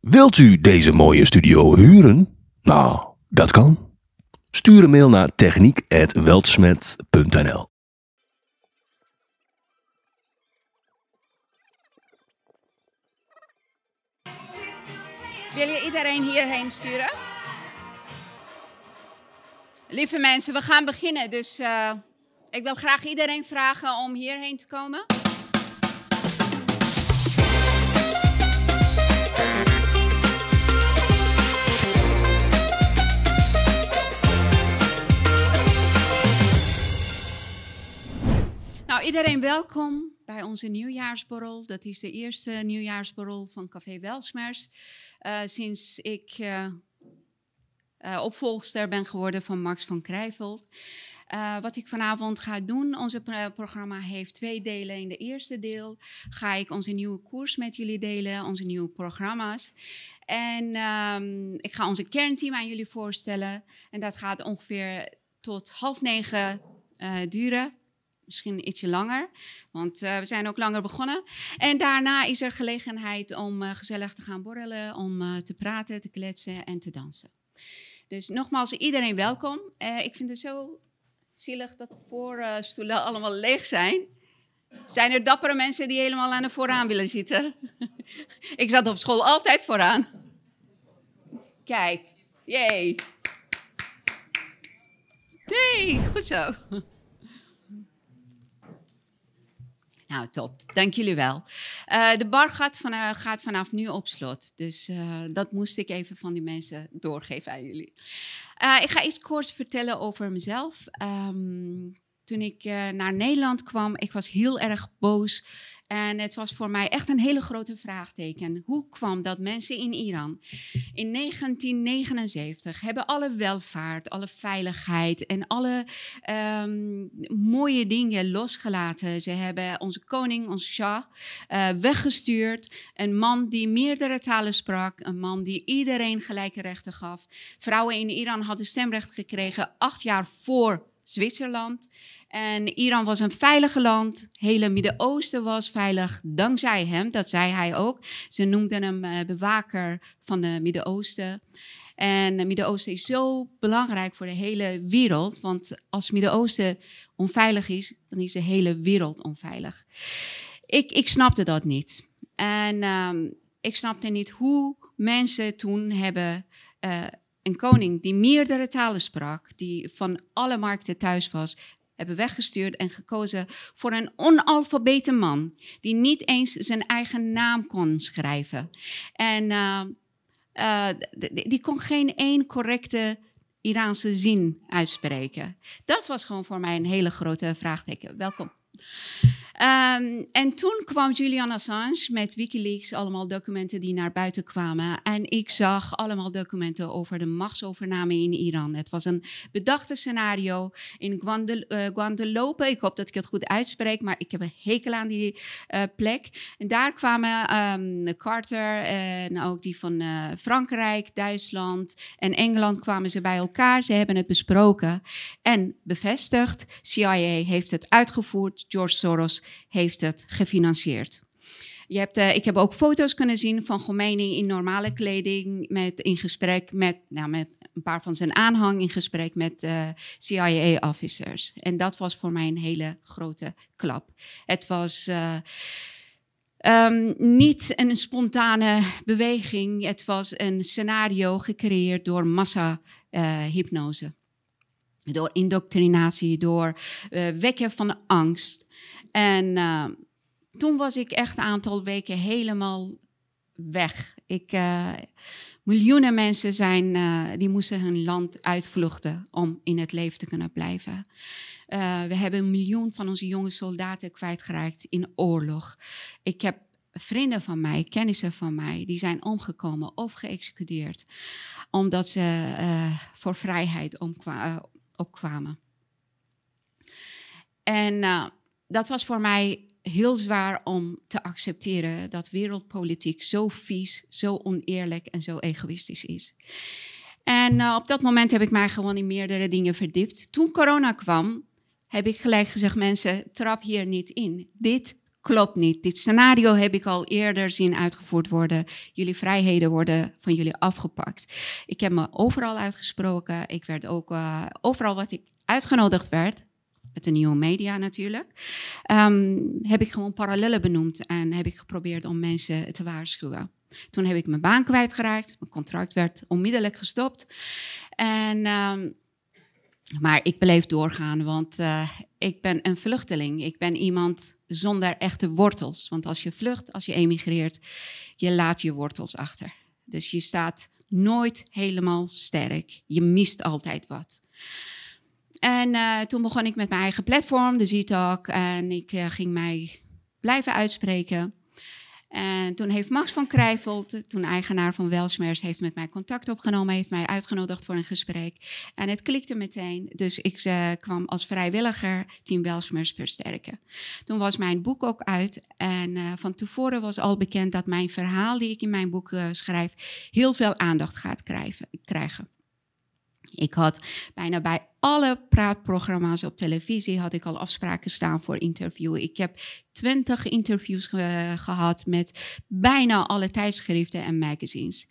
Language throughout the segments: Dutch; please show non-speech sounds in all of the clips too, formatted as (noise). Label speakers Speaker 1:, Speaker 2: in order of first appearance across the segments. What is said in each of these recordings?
Speaker 1: Wilt u deze mooie studio huren? Nou, dat kan. Stuur een mail naar techniek.weltsmet.nl
Speaker 2: Wil je iedereen hierheen sturen? Lieve mensen, we gaan beginnen. Dus uh, ik wil graag iedereen vragen om hierheen te komen. Nou, iedereen welkom bij onze nieuwjaarsborrel. Dat is de eerste nieuwjaarsborrel van Café Welsmers. Uh, sinds ik uh, opvolgster ben geworden van Max van Krijveld. wat ik vanavond ga doen, onze pro programma heeft twee delen. In de eerste deel ga ik onze nieuwe koers met jullie delen, onze nieuwe programma's. En um, ik ga onze kernteam aan jullie voorstellen. En dat gaat ongeveer tot half negen duren misschien ietsje langer, want uh, we zijn ook langer begonnen. En daarna is er gelegenheid om uh, gezellig te gaan borrelen, om uh, te praten, te kletsen en te dansen. Dus nogmaals, iedereen welkom. ik vind het zo zielig dat de voorstoelen (laughs) allemaal leeg zijn. Zijn er dappere mensen die helemaal aan de vooraan willen zitten? (laughs) ik zat op school altijd vooraan. Kijk, jee. Hey, goed zo. Nou, top. Dank jullie wel. Uh, de bar gaat, uh, gaat, vanaf nu op slot. Dus uh, dat moest ik even van die mensen doorgeven aan jullie. ik ga iets kort vertellen over mezelf. Um, toen ik naar Nederland kwam, ik was heel erg boos en het was voor mij echt een hele grote vraagteken. Hoe kwam dat mensen in Iran in 1979 hebben alle welvaart, alle veiligheid en alle um, mooie dingen losgelaten. Ze hebben onze koning, onze Shah, uh, weggestuurd. Een man die meerdere talen sprak, een man die iedereen gelijke rechten gaf. Vrouwen in Iran hadden stemrecht gekregen acht jaar voor Zwitserland. En Iran was een veilige land. Hele Midden-Oosten was veilig dankzij hem. Dat zei hij ook. Ze noemden hem uh, bewaker van het Midden-Oosten. En het Midden-Oosten is zo belangrijk voor de hele wereld. Want als het Midden-Oosten onveilig is, dan is de hele wereld onveilig. Ik, ik snapte dat niet. En um, ik snapte niet hoe mensen toen hebben uh, een koning die meerdere talen sprak, die van alle markten thuis was, hebben weggestuurd en gekozen voor een onalfabete man die niet eens zijn eigen naam kon schrijven. En uh, uh, die kon geen één correcte Iraanse zin uitspreken. Dat was gewoon voor mij een hele grote vraagteken. Welkom. Um, en toen kwam Julian Assange met Wikileaks, allemaal documenten die naar buiten kwamen. En ik zag allemaal documenten over de machtsovername in Iran. Het was een bedachte scenario in Guadeloupe. Ik hoop dat ik het goed uitspreek, maar ik heb een hekel aan die uh, plek. En daar kwamen um, Carter en ook die van uh, Frankrijk, Duitsland en Engeland kwamen ze bij elkaar. Ze hebben het besproken en bevestigd. CIA heeft het uitgevoerd. George Soros heeft het gefinancierd. Je hebt, uh, ik heb ook foto's kunnen zien van Khomeini in normale kleding, met, in gesprek met, nou, met een paar van zijn aanhang, in gesprek met uh, CIA-officers. En dat was voor mij een hele grote klap. Het was uh, um, niet een spontane beweging, het was een scenario gecreëerd door massa-hypnose. Door indoctrinatie, door wekken van angst. En uh, toen was ik echt een aantal weken helemaal weg. Ik, uh, miljoenen mensen zijn, die moesten hun land uitvluchten om in het leven te kunnen blijven. we hebben een miljoen van onze jonge soldaten kwijtgeraakt in oorlog. Ik heb vrienden van mij, kennissen van mij, die zijn omgekomen of geëxecuteerd omdat ze voor vrijheid opkwamen. En dat was voor mij heel zwaar om te accepteren dat wereldpolitiek zo vies, zo oneerlijk en zo egoïstisch is. En uh, op dat moment heb ik mij gewoon in meerdere dingen verdiept. Toen corona kwam, heb ik gelijk gezegd: mensen, trap hier niet in. Dit klopt niet. Dit scenario heb ik al eerder zien uitgevoerd worden. Jullie vrijheden worden van jullie afgepakt. Ik heb me overal uitgesproken. Ik werd ook uh, overal wat ik uitgenodigd werd, met de nieuwe media natuurlijk, um, heb ik gewoon parallellen benoemd en heb ik geprobeerd om mensen te waarschuwen. Toen heb ik mijn baan kwijtgeraakt. Mijn contract werd onmiddellijk gestopt. En, um, maar ik bleef doorgaan, want uh, ik ben een vluchteling. Ik ben iemand zonder echte wortels. Want als je vlucht, als je emigreert, je laat je wortels achter. Dus je staat nooit helemaal sterk. Je mist altijd wat. En uh, toen begon ik met mijn eigen platform, de Z-Talk. En ik uh, ging mij blijven uitspreken. En toen heeft Max van Krijveld, toen eigenaar van Welsmers, heeft met mij contact opgenomen, heeft mij uitgenodigd voor een gesprek. En het klikte meteen, dus ik uh, kwam als vrijwilliger Team Welsmers versterken. Toen was mijn boek ook uit en uh, van tevoren was al bekend dat mijn verhaal die ik in mijn boek uh, schrijf heel veel aandacht gaat krijgen. Ik had bijna bij alle praatprogramma's op televisie had ik al afspraken staan voor interviewen. Ik heb twintig interviews ge gehad met bijna alle tijdschriften en magazines.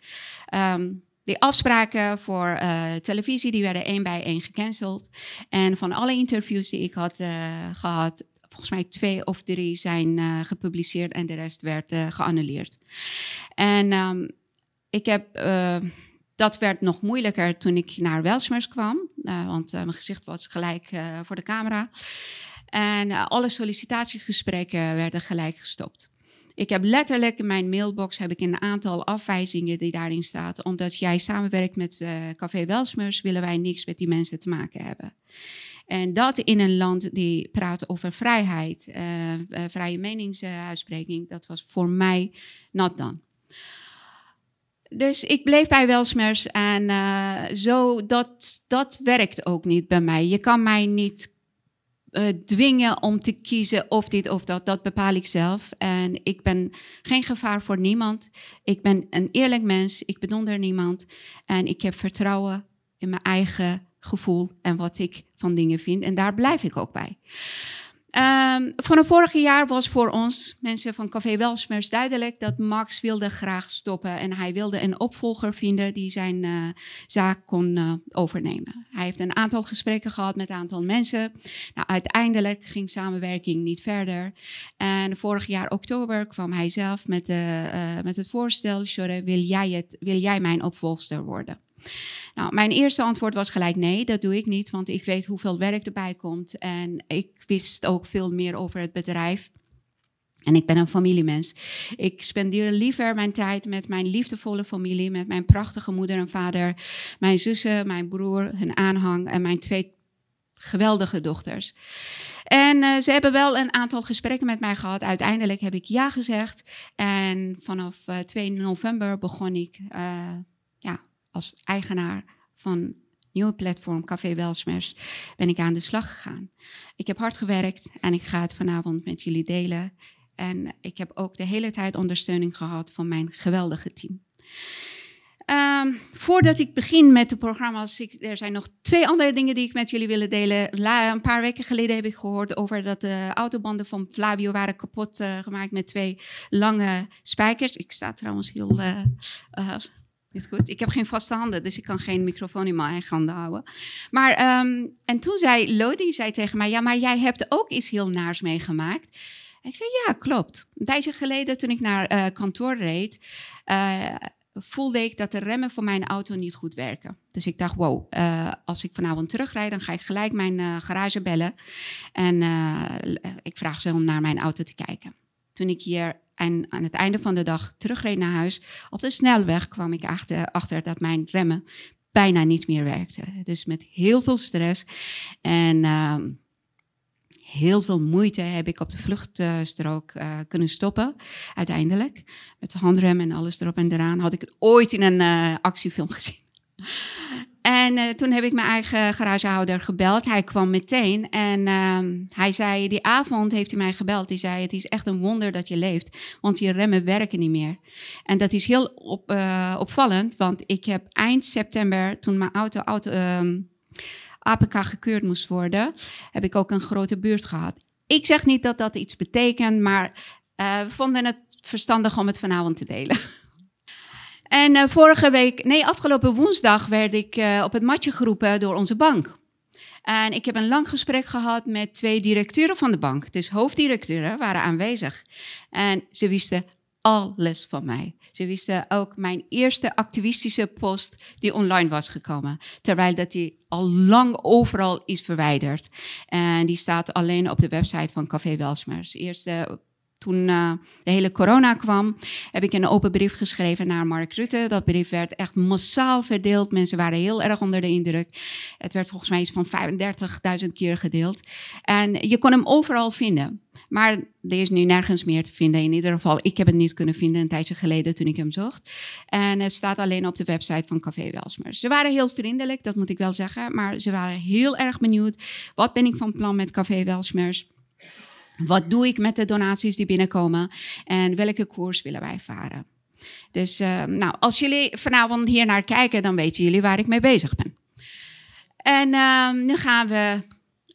Speaker 2: Um, die afspraken voor uh, televisie die werden één bij één gecanceld. En van alle interviews die ik had uh, gehad, volgens mij twee of drie zijn uh, gepubliceerd en de rest werd geannuleerd. En um, ik heb dat werd nog moeilijker toen ik naar Welsmers kwam, uh, want uh, mijn gezicht was gelijk uh, voor de camera. En alle sollicitatiegesprekken werden gelijk gestopt. Ik heb letterlijk in mijn mailbox heb ik een aantal afwijzingen die daarin staat. Omdat jij samenwerkt met Café Welsmers, willen wij niks met die mensen te maken hebben. En dat in een land die praat over vrijheid, vrije meningsuitspreking, dat was voor mij not done. Dus ik bleef bij Welsmers en uh, zo, dat, dat werkt ook niet bij mij. Je kan mij niet uh, dwingen om te kiezen of dit of dat. Dat bepaal ik zelf. En ik ben geen gevaar voor niemand. Ik ben een eerlijk mens. Ik bedonder niemand. En ik heb vertrouwen in mijn eigen gevoel en wat ik van dingen vind. En daar blijf ik ook bij. Um, van het vorige jaar was voor ons, mensen van Café Welsmers, duidelijk dat Max wilde graag stoppen. En hij wilde een opvolger vinden die zijn uh, zaak kon uh, overnemen. Hij heeft een aantal gesprekken gehad met een aantal mensen. Nou, uiteindelijk ging samenwerking niet verder. En vorig jaar oktober kwam hij zelf met, de, uh, met het voorstel, wil jij, wil jij mijn opvolgster worden? Nou, mijn eerste antwoord was gelijk nee, dat doe ik niet, want ik weet hoeveel werk erbij komt. En ik wist ook veel meer over het bedrijf. En ik ben een familiemens. Ik spendeer liever mijn tijd met mijn liefdevolle familie, met mijn prachtige moeder en vader, mijn zussen, mijn broer, hun aanhang en mijn twee geweldige dochters. En uh, ze hebben wel een aantal gesprekken met mij gehad. Uiteindelijk heb ik ja gezegd. En vanaf uh, eh, 2 november begon ik ja, als eigenaar van nieuwe platform Café Welsmers ben ik aan de slag gegaan. Ik heb hard gewerkt en ik ga het vanavond met jullie delen. En ik heb ook de hele tijd ondersteuning gehad van mijn geweldige team. Um, voordat ik begin met de programma's, er zijn nog twee andere dingen die ik met jullie willen delen. La, een paar weken geleden heb ik gehoord over dat de autobanden van Flavio waren kapot uh, gemaakt met twee lange spijkers. Ik sta trouwens heel uh, uh, is goed. Ik heb geen vaste handen, dus ik kan geen microfoon in mijn eigen handen houden. Maar, um, en toen zei Lodi zei tegen mij, ja, maar jij hebt ook iets heel naars meegemaakt. Ik zei, ja, klopt. Een tijdje geleden, toen ik naar uh, kantoor reed, uh, voelde ik dat de remmen van mijn auto niet goed werken. Dus ik dacht, wow, uh, als ik vanavond terugrijd, dan ga ik gelijk mijn garage bellen. En ik vraag ze om naar mijn auto te kijken. Toen ik hier en aan het einde van de dag terugreed naar huis, op de snelweg kwam ik achter, achter dat mijn remmen bijna niet meer werkten. Dus met heel veel stress en uh, heel veel moeite heb ik op de vluchtstrook uh, kunnen stoppen. Uiteindelijk. Met handrem en alles erop en eraan. Had ik het ooit in een uh, actiefilm gezien. En uh, toen heb ik mijn eigen garagehouder gebeld. Hij kwam meteen en uh, hij zei, die avond heeft hij mij gebeld. Die zei, het is echt een wonder dat je leeft, want je remmen werken niet meer. En dat is heel op, uh, opvallend, want ik heb eind september, toen mijn auto, auto um, APK gekeurd moest worden, heb ik ook een grote buurt gehad. ik zeg niet dat dat iets betekent, maar uh, we vonden het verstandig om het vanavond te delen. En uh, vorige week, nee, afgelopen woensdag werd ik uh, op het matje geroepen door onze bank. En ik heb een lang gesprek gehad met twee directeuren van de bank. Dus hoofddirecteuren waren aanwezig. En ze wisten alles van mij. Ze wisten ook mijn eerste activistische post die online was gekomen. Terwijl dat die al lang overal is verwijderd. En die staat alleen op de website van Café Welsmers. Eerste toen uh, de hele corona kwam, heb ik een open brief geschreven naar Mark Rutte. Dat brief werd echt massaal verdeeld. Mensen waren heel erg onder de indruk. Het werd volgens mij iets van 35.000 keer gedeeld. En je kon hem overal vinden. Maar er is nu nergens meer te vinden. In ieder geval, ik heb het niet kunnen vinden een tijdje geleden toen ik hem zocht. En het staat alleen op de website van Café Welsmer. Ze waren heel vriendelijk, dat moet ik wel zeggen. Maar ze waren heel erg benieuwd. Wat ben ik van plan met Café Welsmers? Wat doe ik met de donaties die binnenkomen? En welke koers willen wij varen? Dus uh, nou, als jullie vanavond hier naar kijken, dan weten jullie waar ik mee bezig ben. En uh, nu gaan we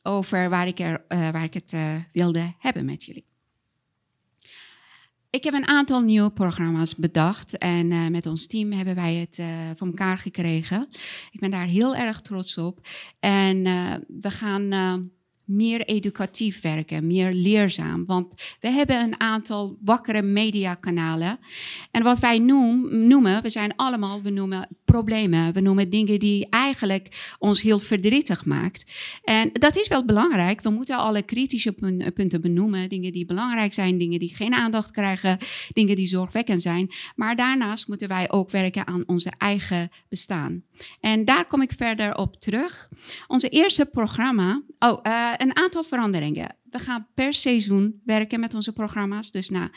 Speaker 2: over waar ik, er, uh, waar ik het uh, wilde hebben met jullie. Ik heb een aantal nieuwe programma's bedacht en uh, met ons team hebben wij het voor elkaar gekregen. Ik ben daar heel erg trots op. En we gaan meer educatief werken, meer leerzaam. Want we hebben een aantal wakkere mediakanalen. En wat wij noem, noemen, we zijn allemaal, we noemen problemen. We noemen dingen die eigenlijk ons heel verdrietig maakt. En dat is wel belangrijk. We moeten alle kritische punten benoemen. Dingen die belangrijk zijn, dingen die geen aandacht krijgen, dingen die zorgwekkend zijn. Maar daarnaast moeten wij ook werken aan onze eigen bestaan. En daar kom ik verder op terug. Onze eerste programma. Oh, uh, een aantal veranderingen. We gaan per seizoen werken met onze programma's. Dus na,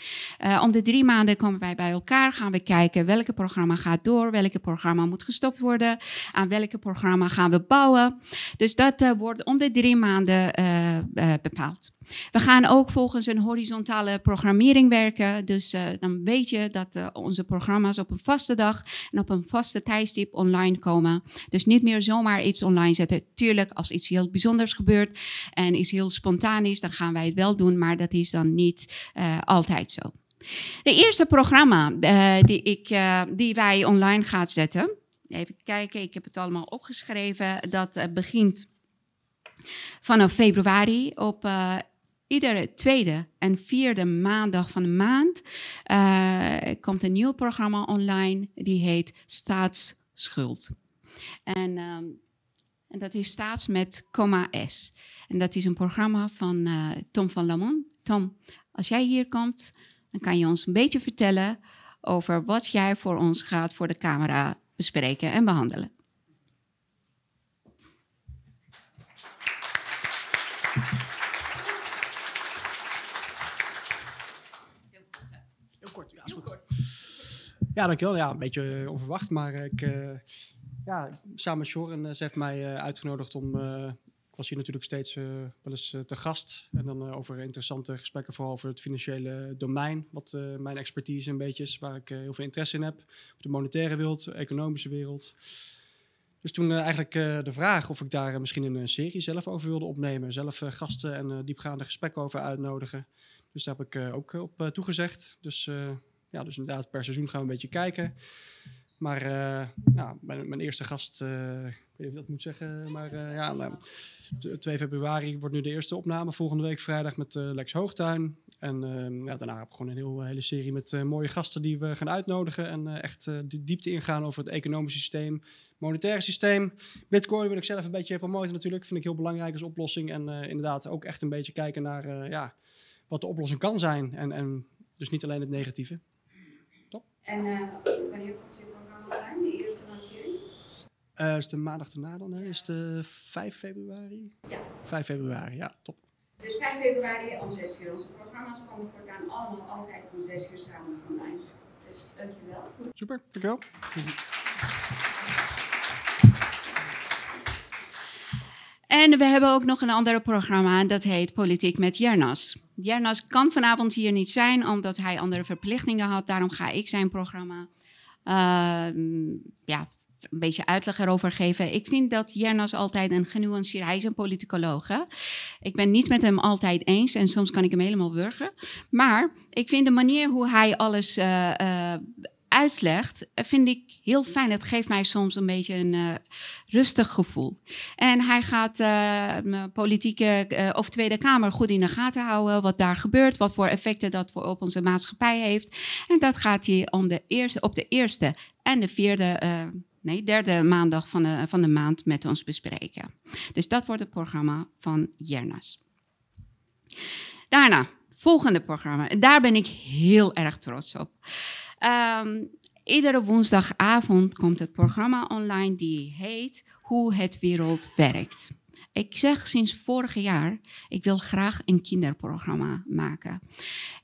Speaker 2: uh, om de drie maanden komen wij bij elkaar. Gaan we kijken welke programma gaat door, welke programma moet gestopt worden, aan welke programma gaan we bouwen. Dus dat uh, wordt om de drie maanden uh, bepaald. We gaan ook volgens een horizontale programmering werken. Dus dan weet je dat onze programma's op een vaste dag en op een vaste tijdstip online komen. Dus niet meer zomaar iets online zetten. Tuurlijk, als iets heel bijzonders gebeurt en iets heel spontaan is, gaan wij het wel doen. Maar dat is dan niet uh, altijd zo. De eerste programma die, ik, die wij online gaan zetten. Even kijken, ik heb het allemaal opgeschreven. Dat begint vanaf februari op iedere tweede en vierde maandag van de maand komt een nieuw programma online. Die heet Staatsschuld. En, um, en dat is Staats met comma S. En dat is een programma van uh, Tom van Lamon. Tom, als jij hier komt, dan kan je ons een beetje vertellen over wat jij voor ons gaat voor de camera bespreken en behandelen.
Speaker 3: Ja, dankjewel. Ja, een beetje uh, onverwacht, maar ik, uh, ja, samen met en uh, ze heeft mij uitgenodigd om. ik was hier natuurlijk steeds wel eens te gast. En dan over interessante gesprekken, vooral over het financiële domein. Wat mijn expertise een beetje is, waar ik heel veel interesse in heb. De monetaire wereld, de economische wereld. Dus toen eigenlijk de vraag of ik daar misschien een serie zelf over wilde opnemen. Zelf gasten en diepgaande gesprekken over uitnodigen. Dus daar heb ik ook op toegezegd. Dus ja, dus inderdaad, per seizoen gaan we een beetje kijken. Maar uh, nou, mijn, mijn, eerste gast, uh, ik weet niet of ik dat moet zeggen, maar uh, ja, nou, 2 februari wordt nu de eerste opname. Volgende week vrijdag met Lex Hoogtuin. En ja, daarna heb ik gewoon een heel, hele serie met mooie gasten die we gaan uitnodigen. En echt de diepte ingaan over het economische systeem, monetaire systeem. Bitcoin wil ik zelf een beetje promoten natuurlijk. Vind ik heel belangrijk als oplossing. En inderdaad ook echt een beetje kijken naar ja, wat de oplossing kan zijn. En, en dus niet alleen het negatieve.
Speaker 2: En uh, wanneer komt je programma online? De eerste van de serie?
Speaker 3: Uh, is de maandag daarna dan? Hè? Is de 5 februari?
Speaker 2: Ja.
Speaker 3: 5 februari, ja, top.
Speaker 2: Dus 5 februari om 6 uur. Onze programma's komen voortaan allemaal altijd om 6 uur s'avonds online. Dus dankjewel.
Speaker 3: Super, dankjewel.
Speaker 2: En we hebben ook nog een ander programma, dat heet Politiek met Jernas. Jernas kan vanavond hier niet zijn, omdat hij andere verplichtingen had. Daarom ga ik zijn programma uh, ja, een beetje uitleg erover geven. Ik vind dat Jernas altijd een genuanceerd... Hij is een politicoloog? Ik ben niet met hem altijd eens en soms kan ik hem helemaal wurgen. Maar ik vind de manier hoe hij alles uh, uitlegt, vind ik heel fijn. Het geeft mij soms een beetje een uh, rustig gevoel. En hij gaat uh, politieke of Tweede Kamer goed in de gaten houden. Wat daar gebeurt, wat voor effecten dat op onze maatschappij heeft. En dat gaat hij om de eerste, op de eerste en de vierde nee, derde maandag van de, van de maand met ons bespreken. Dus dat wordt het programma van Jernas. Daarna, volgende programma. Daar ben ik heel erg trots op. Um, iedere woensdagavond komt het programma online die heet Hoe het wereld werkt. Ik zeg sinds vorig jaar, ik wil graag een kinderprogramma maken.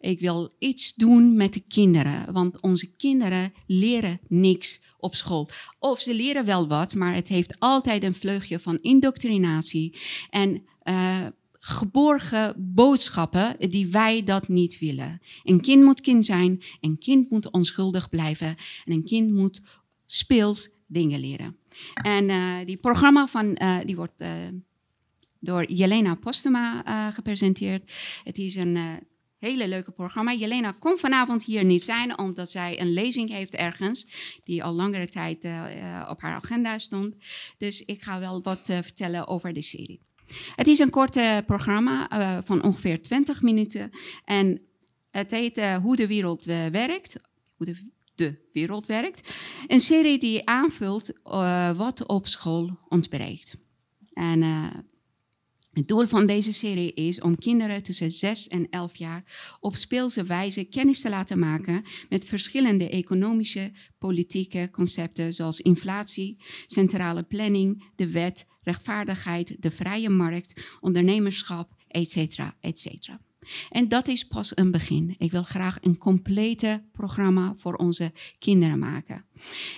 Speaker 2: Ik wil iets doen met de kinderen, want onze kinderen leren niks op school. Of ze leren wel wat, maar het heeft altijd een vleugje van indoctrinatie en uh, geborgen boodschappen die wij dat niet willen. Een kind moet kind zijn, een kind moet onschuldig blijven en een kind moet speels dingen leren. En uh, die programma van, uh, die wordt door Jelena Postema gepresenteerd. Het is een hele leuke programma. Jelena kon vanavond hier niet zijn, omdat zij een lezing heeft ergens, die al langere tijd op haar agenda stond. Dus ik ga wel wat vertellen over de serie. Het is een korte programma van ongeveer 20 minuten. En het heet Hoe de wereld werkt. Hoe de, de, wereld werkt. Een serie die aanvult wat op school ontbreekt. En het doel van deze serie is om kinderen tussen 6 en 11 jaar op speelse wijze kennis te laten maken met verschillende economische, politieke concepten zoals inflatie, centrale planning, de wet, rechtvaardigheid, de vrije markt, ondernemerschap, etc. etc. En dat is pas een begin. Ik wil graag een complete programma voor onze kinderen maken.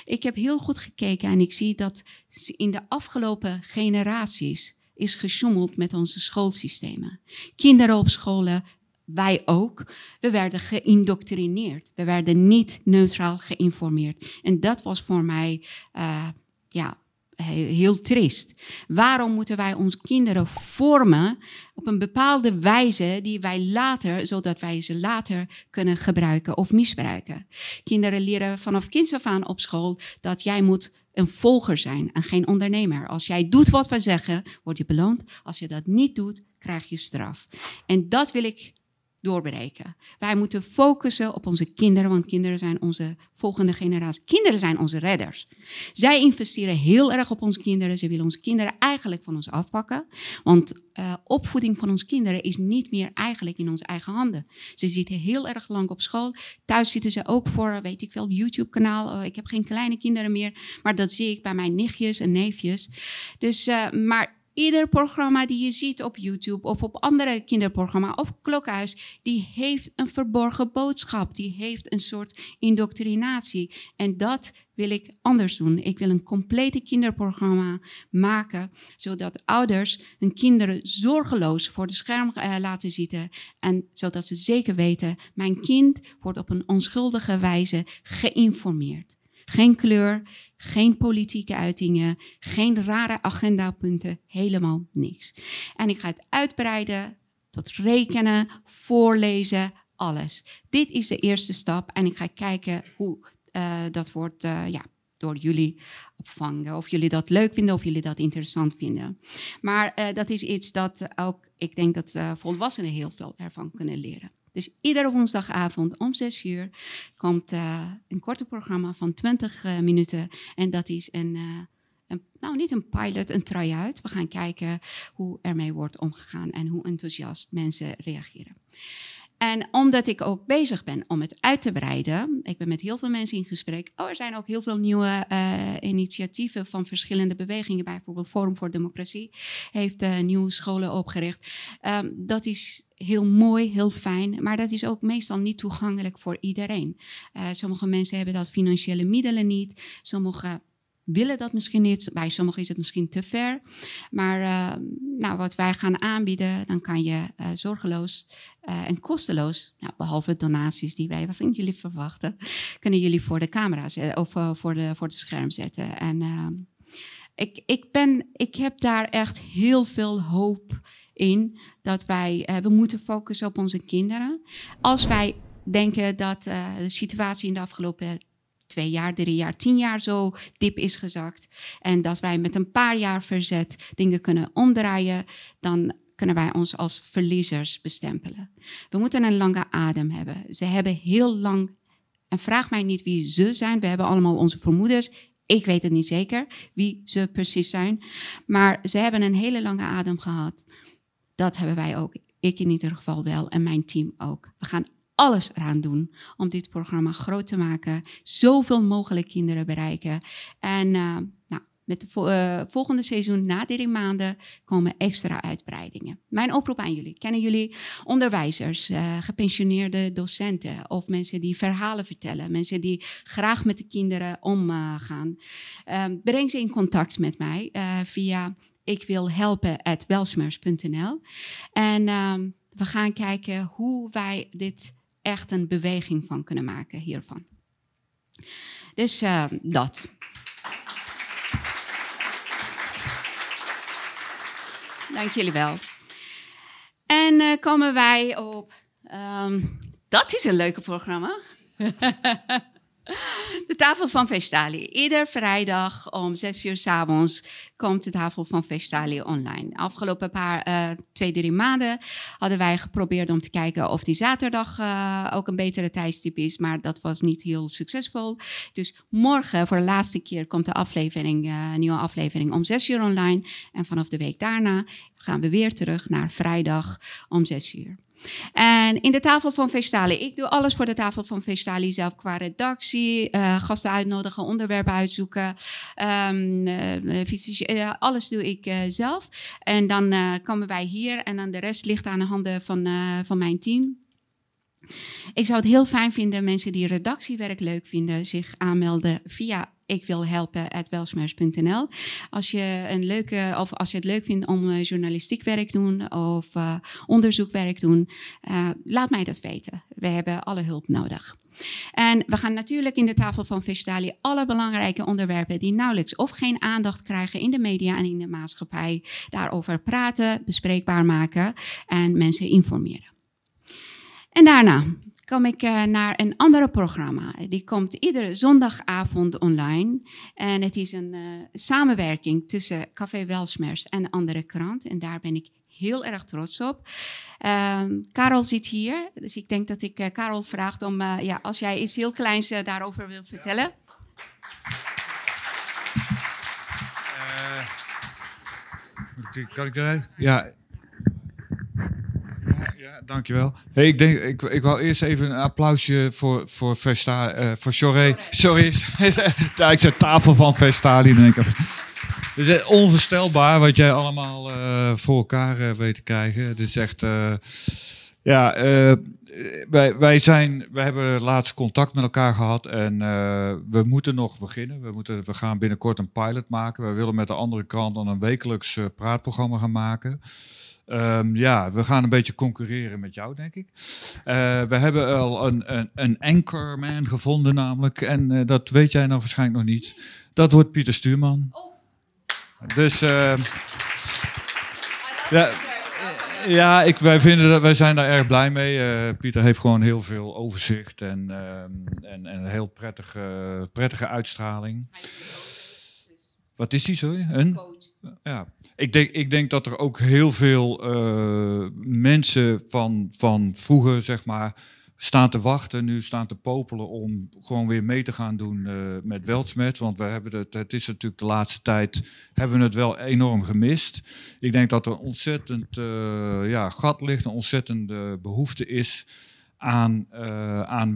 Speaker 2: Ik heb heel goed gekeken en ik zie dat in de afgelopen generaties is gesjoemeld met onze schoolsystemen. Kinderen op scholen, wij ook, we werden geïndoctrineerd. We werden niet neutraal geïnformeerd. En dat was voor mij uh, ja, heel triest. Waarom moeten wij onze kinderen vormen op een bepaalde wijze die wij later, zodat wij ze later kunnen gebruiken of misbruiken? Kinderen leren vanaf kinds af aan op school dat jij moet een volger zijn en geen ondernemer. Als jij doet wat we zeggen, word je beloond. Als je dat niet doet, krijg je straf. En dat wil ik doorbreken. Wij moeten focussen op onze kinderen, want kinderen zijn onze volgende generatie. Kinderen zijn onze redders. Zij investeren heel erg op onze kinderen. Ze willen onze kinderen eigenlijk van ons afpakken. Want uh, opvoeding van onze kinderen is niet meer eigenlijk in onze eigen handen. Ze zitten heel erg lang op school. Thuis zitten ze ook voor, weet ik wel, YouTube-kanaal. Uh, ik heb geen kleine kinderen meer, maar dat zie ik bij mijn nichtjes en neefjes. Dus, uh, maar Ieder programma die je ziet op YouTube of op andere kinderprogramma of klokhuis, die heeft een verborgen boodschap. Die heeft een soort indoctrinatie. En dat wil ik anders doen. Ik wil een complete kinderprogramma maken, zodat ouders hun kinderen zorgeloos voor de scherm uh, laten zitten. En zodat ze zeker weten, mijn kind wordt op een onschuldige wijze geïnformeerd. Geen kleur, geen politieke uitingen, geen rare agendapunten, helemaal niks. En ik ga het uitbreiden tot rekenen, voorlezen, alles. Dit is de eerste stap en ik ga kijken hoe uh, dat wordt uh, ja, door jullie opvangen. Of jullie dat leuk vinden of jullie dat interessant vinden. Maar uh, dat is iets dat ook, ik denk dat volwassenen heel veel ervan kunnen leren. Dus iedere woensdagavond om 6 uur komt uh, een korte programma van 20 uh, minuten. En dat is een, uh, een, nou niet een pilot, een try-out. We gaan kijken hoe ermee wordt omgegaan en hoe enthousiast mensen reageren. En omdat ik ook bezig ben om het uit te breiden, ik ben met heel veel mensen in gesprek. Oh, er zijn ook heel veel nieuwe uh, initiatieven van verschillende bewegingen. Bijvoorbeeld Forum voor Democratie heeft uh, nieuwe scholen opgericht. Um, dat is heel mooi, heel fijn, maar dat is ook meestal niet toegankelijk voor iedereen. Uh, sommige mensen hebben dat financiële middelen niet. Sommige willen dat misschien niet. Bij sommigen is het misschien te ver. Maar uh, nou, wat wij gaan aanbieden, dan kan je uh, zorgeloos uh, en kosteloos, nou, behalve donaties die wij van jullie verwachten, (laughs) kunnen jullie voor de camera zetten, of voor, de, voor het scherm zetten. En ik, ik, ben, ik heb daar echt heel veel hoop in dat wij, we moeten focussen op onze kinderen. Als wij denken dat de situatie in de afgelopen twee jaar, drie jaar, tien jaar zo diep is gezakt. En dat wij met een paar jaar verzet dingen kunnen omdraaien, dan kunnen wij ons als verliezers bestempelen. We moeten een lange adem hebben. Ze hebben heel lang, en vraag mij niet wie ze zijn, we hebben allemaal onze vermoedens. Ik weet het niet zeker wie ze precies zijn, maar ze hebben een hele lange adem gehad. Dat hebben wij ook. Ik in ieder geval wel en mijn team ook. We gaan alles eraan doen om dit programma groot te maken. Zoveel mogelijk kinderen bereiken. En uh, nou, met de uh, volgende seizoen, na drie maanden, komen extra uitbreidingen. Mijn oproep aan jullie. Kennen jullie onderwijzers, uh, gepensioneerde docenten of mensen die verhalen vertellen, mensen die graag met de kinderen omgaan? Ehm, breng ze in contact met mij via ik wil helpen En ehm, we gaan kijken hoe wij dit echt een beweging van kunnen maken hiervan. Dus uh, dat. Dank jullie wel. En uh, komen wij op. Um, dat is een leuke programma. (laughs) De tafel van Vestali. Ieder vrijdag om zes uur s avonds komt de tafel van Vestali online. Afgelopen paar, uh, twee, drie maanden hadden wij geprobeerd om te kijken of die zaterdag uh, ook een betere tijdstip is, maar dat was niet heel succesvol. Dus morgen voor de laatste keer komt de aflevering, uh, nieuwe aflevering om zes uur online. En vanaf de week daarna gaan we weer terug naar vrijdag om zes uur. En in de tafel van Vestali, ik doe alles voor de tafel van Vestali zelf qua redactie, uh, gasten uitnodigen, onderwerpen uitzoeken, um, uh, alles doe ik zelf. En dan komen wij hier en dan de rest ligt aan de handen van, van mijn team. Ik zou het heel fijn vinden, mensen die redactiewerk leuk vinden, zich aanmelden via ik wil welsmers.nl. Als je een leuke of als je het leuk vindt om uh, journalistiek werk doen of uh, onderzoekwerk doen, uh, laat mij dat weten. We hebben alle hulp nodig. En we gaan natuurlijk in de tafel van Vestali alle belangrijke onderwerpen die nauwelijks of geen aandacht krijgen in de media en in de maatschappij, daarover praten, bespreekbaar maken en mensen informeren. En daarna kom ik uh, naar een andere programma. Die komt iedere zondagavond online. En het is een uh, samenwerking tussen Café Welsmers en andere krant. En daar ben ik heel erg trots op. Uh, Karel zit hier, dus ik denk dat ik uh, Karel vraag om, ja, als jij iets heel kleins daarover wil vertellen.
Speaker 4: kan ik eruit? Ja, ja, dankjewel. Hey, ik, denk, ik, ik wil eerst even een applausje voor, voor, Vesta, uh, voor Sorry. (laughs) Sorry. ik zei tafel van Vestali. Denk ik. Het is onvoorstelbaar wat jij allemaal uh, voor elkaar uh, weet te krijgen. Het is echt... ja, wij, wij, zijn, wij hebben laatst contact met elkaar gehad en we moeten nog beginnen. We, moeten, we gaan binnenkort een pilot maken. We willen met de andere krant dan een wekelijks praatprogramma gaan maken. Um, ja, we gaan een beetje concurreren met jou, denk ik. Uh, we hebben al een, een, een anchorman gevonden namelijk. En uh, dat weet jij nou waarschijnlijk nog niet. Dat wordt Pieter Stuurman. Oh. Dus... Uh, ja, ja, ik, wij, vinden dat, wij zijn daar erg blij mee. Pieter heeft gewoon heel veel overzicht en, ehm, en, en een heel prettige, prettige uitstraling. Wat is hij, sorry? Een? Coach. Ja, ik denk, ik denk dat er ook heel veel uh, mensen van, van vroeger, zeg maar, staan te wachten, nu staan te popelen om gewoon weer mee te gaan doen uh, met Weltsmet. Want we hebben het, is natuurlijk de laatste tijd, hebben we het wel enorm gemist. Ik denk dat er ontzettend uh, ja, gat ligt, een ontzettende behoefte is aan, uh, aan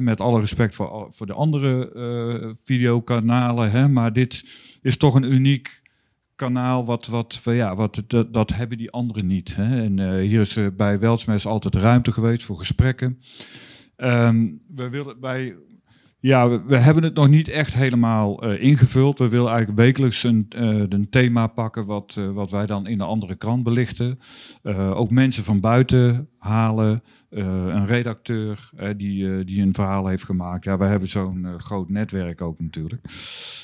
Speaker 4: met alle respect voor, voor de andere videokanalen. Hè, maar dit is toch een uniek kanaal, wat, wat, ja, wat, dat, dat hebben die anderen niet. Hè? En uh, hier is uh, bij Welsmes altijd ruimte geweest voor gesprekken. Um, we willen bij, Ja, we, hebben het nog niet echt helemaal eh, ingevuld. We willen eigenlijk wekelijks een, eh, een thema pakken wat, eh, wat wij dan in de andere krant belichten. Ook mensen van buiten halen. een redacteur die, die een verhaal heeft gemaakt. Ja, we hebben zo'n groot netwerk ook natuurlijk.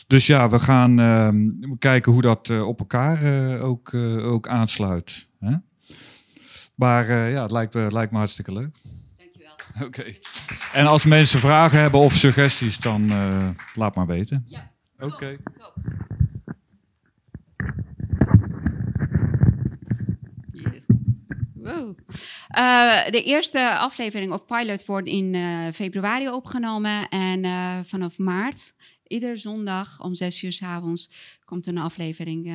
Speaker 4: Dus ja, we gaan ehm, kijken hoe dat op elkaar ook, ook aansluit. Hè? Maar ja, het lijkt, lijkt me hartstikke leuk. (laughs) Oké. En als mensen vragen hebben of suggesties, dan eh, laat maar weten.
Speaker 2: Ja.
Speaker 4: Oké.
Speaker 2: Wow. Eh, de eerste aflevering of pilot wordt in eh, februari opgenomen en vanaf maart, ieder zondag om zes uur s avonds, komt een aflevering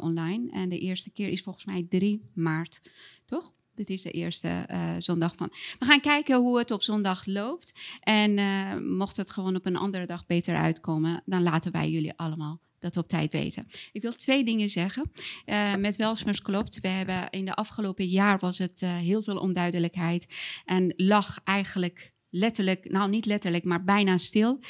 Speaker 2: online. En de eerste keer is volgens mij 3 maart, toch? Dit is de eerste eh, zondag van. We gaan kijken hoe het op zondag loopt. En eh, mocht het gewoon op een andere dag beter uitkomen, dan laten wij jullie allemaal dat op tijd weten. Ik wil twee dingen zeggen. Eh, met Welsmers klopt. We hebben in de afgelopen jaar was het heel veel onduidelijkheid en lag eigenlijk letterlijk, nou niet letterlijk, maar bijna stil.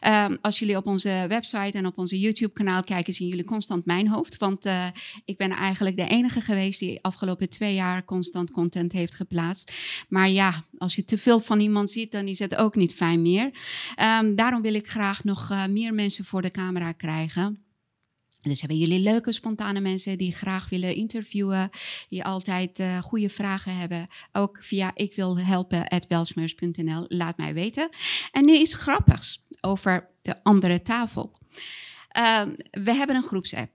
Speaker 2: Ehm, als jullie op onze website en op onze YouTube-kanaal kijken, zien jullie constant mijn hoofd. Want eh, ik ben eigenlijk de enige geweest die afgelopen twee jaar constant content heeft geplaatst. Maar ja, als je te veel van iemand ziet, dan is het ook niet fijn meer. Ehm, daarom wil ik graag nog eh, meer mensen voor de camera krijgen. Dus hebben jullie leuke, spontane mensen die graag willen interviewen, die altijd eh, goede vragen hebben, ook via ik wil helpen@welsmers.nl, laat mij weten. En nu iets grappigs over de andere tafel. Ehm, we hebben een groepsapp.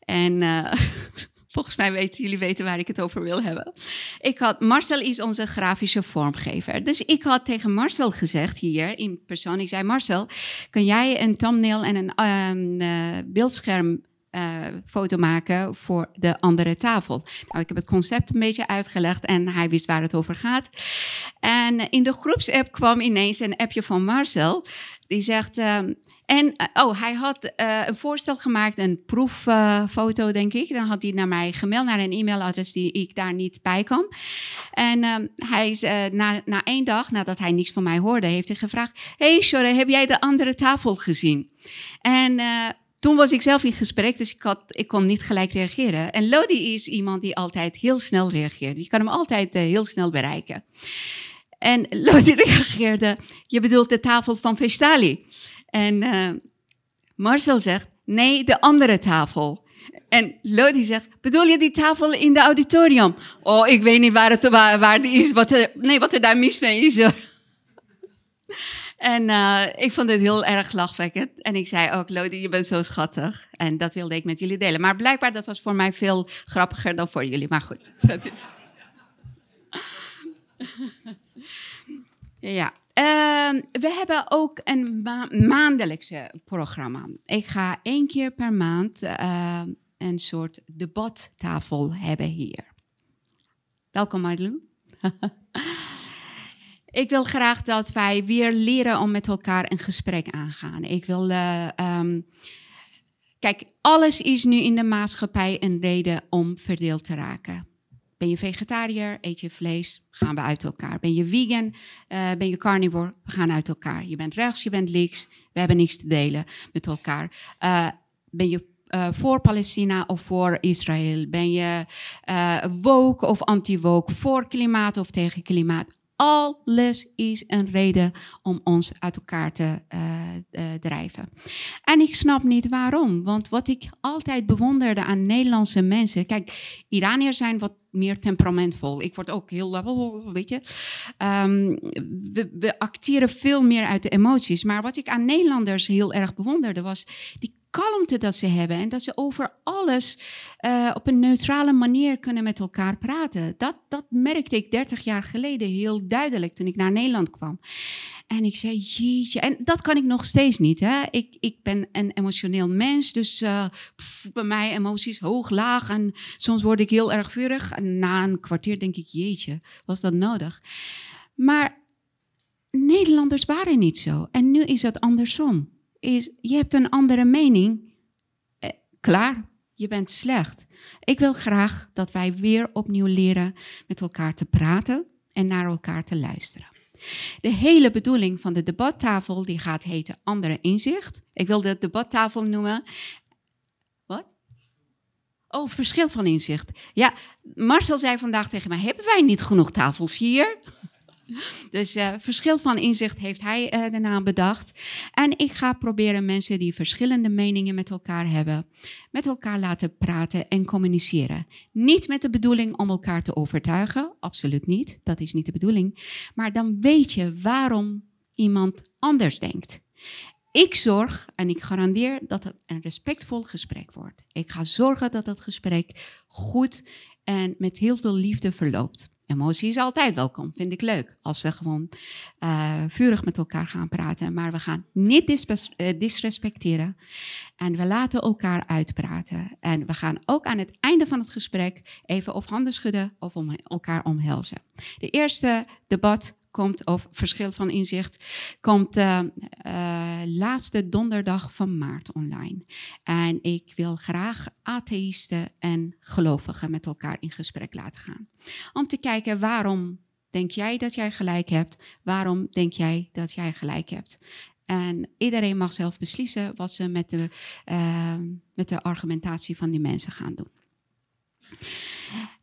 Speaker 2: En eh, (laughs) volgens mij weten jullie weten waar ik het over wil hebben. Ik had, Marcel is onze grafische vormgever. Dus ik had tegen Marcel gezegd hier in persoon. Ik zei, Marcel, kan jij een thumbnail en een eh, beeldscherm eh, foto maken voor de andere tafel. Nou, ik heb het concept een beetje uitgelegd en hij wist waar het over gaat. En in de groepsapp kwam ineens een appje van Marcel. Die zegt... ehm, en eh, oh, hij had eh, een voorstel gemaakt, een proeffoto, denk ik. Dan had hij naar mij gemaild, naar een e-mailadres die ik daar niet bij kan. En ehm, hij is, eh, na, na één dag, nadat hij niks van mij hoorde, heeft hij gevraagd: Hey, Shore, heb jij de andere tafel gezien? En toen was ik zelf in gesprek, dus ik, had, ik kon niet gelijk reageren. En Lodi is iemand die altijd heel snel reageert. Je kan hem altijd heel snel bereiken. En (laughs) Lodi reageerde: Je bedoelt de tafel van Vestali? En eh, Marcel zegt, nee, de andere tafel. En Lodi zegt, bedoel je die tafel in de auditorium? Oh, ik weet niet waar, het, waar, die is, wat er, nee, wat er daar mis mee is. (laughs) En eh, ik vond het heel erg lachwekkend. En ik zei ook, Lodi, je bent zo schattig. En dat wilde ik met jullie delen. Maar blijkbaar, dat was voor mij veel grappiger dan voor jullie. Maar goed, dat is... (laughs) Ja, we hebben ook een ma- maandelijkse programma. Ik ga één keer per maand eh, een soort debattafel hebben hier. Welkom Marlou. (laughs) Ik wil graag dat wij weer leren om met elkaar een gesprek aangaan. Ik wil, ehm, kijk, alles is nu in de maatschappij een reden om verdeeld te raken. Ben je vegetariër, eet je vlees, gaan we uit elkaar. Ben je vegan, eh, ben je carnivore, we gaan uit elkaar. Je bent rechts, je bent links, we hebben niks te delen met elkaar. Eh, ben je eh, voor Palestina of voor Israël? Ben je woke of anti-woke, voor klimaat of tegen klimaat? Alles is een reden om ons uit elkaar te eh, eh, drijven. En ik snap niet waarom. Want wat ik altijd bewonderde aan Nederlandse mensen. Kijk, Iraniërs zijn wat meer temperamentvol. Ik word ook heel, weet je. Ehm, we, we acteren veel meer uit de emoties. Maar wat ik aan Nederlanders heel erg bewonderde was die kalmte dat ze hebben en dat ze over alles eh, op een neutrale manier kunnen met elkaar praten. Dat, dat merkte ik 30 jaar geleden heel duidelijk toen ik naar Nederland kwam. En ik zei, jeetje, en dat kan ik nog steeds niet. Hè? Ik, ik ben een emotioneel mens, dus eh, bij mij emoties hoog, laag en soms word ik heel erg vurig. En na een kwartier denk ik, jeetje, was dat nodig? Maar Nederlanders waren niet zo. En nu is het andersom. Is, je hebt een andere mening, eh, klaar, je bent slecht. Ik wil graag dat wij weer opnieuw leren met elkaar te praten en naar elkaar te luisteren. De hele bedoeling van de debattafel die gaat heten Andere Inzicht. Ik wil de debattafel noemen. Wat? Oh, verschil van inzicht. Ja, Marcel zei vandaag tegen mij: Hebben wij niet genoeg tafels hier? Dus uh, verschil van inzicht heeft hij uh, de naam bedacht. En ik ga proberen mensen die verschillende meningen met elkaar hebben, met elkaar laten praten en communiceren. Niet met de bedoeling om elkaar te overtuigen, absoluut niet, dat is niet de bedoeling. Maar dan weet je waarom iemand anders denkt. Ik zorg en ik garandeer dat het een respectvol gesprek wordt. Ik ga zorgen dat het gesprek goed en met heel veel liefde verloopt. Emotie is altijd welkom, vind ik leuk. Als ze gewoon uh, vurig met elkaar gaan praten. Maar we gaan niet uh, disrespecteren. En we laten elkaar uitpraten. En we gaan ook aan het einde van het gesprek even of handen schudden of om elkaar omhelzen. De eerste debat komt, of verschil van inzicht, komt uh, uh, laatste donderdag van maart online. En ik wil graag atheïsten en gelovigen met elkaar in gesprek laten gaan. Om te kijken waarom denk jij dat jij gelijk hebt? Waarom denk jij dat jij gelijk hebt? En iedereen mag zelf beslissen wat ze met de, uh, met de argumentatie van die mensen gaan doen.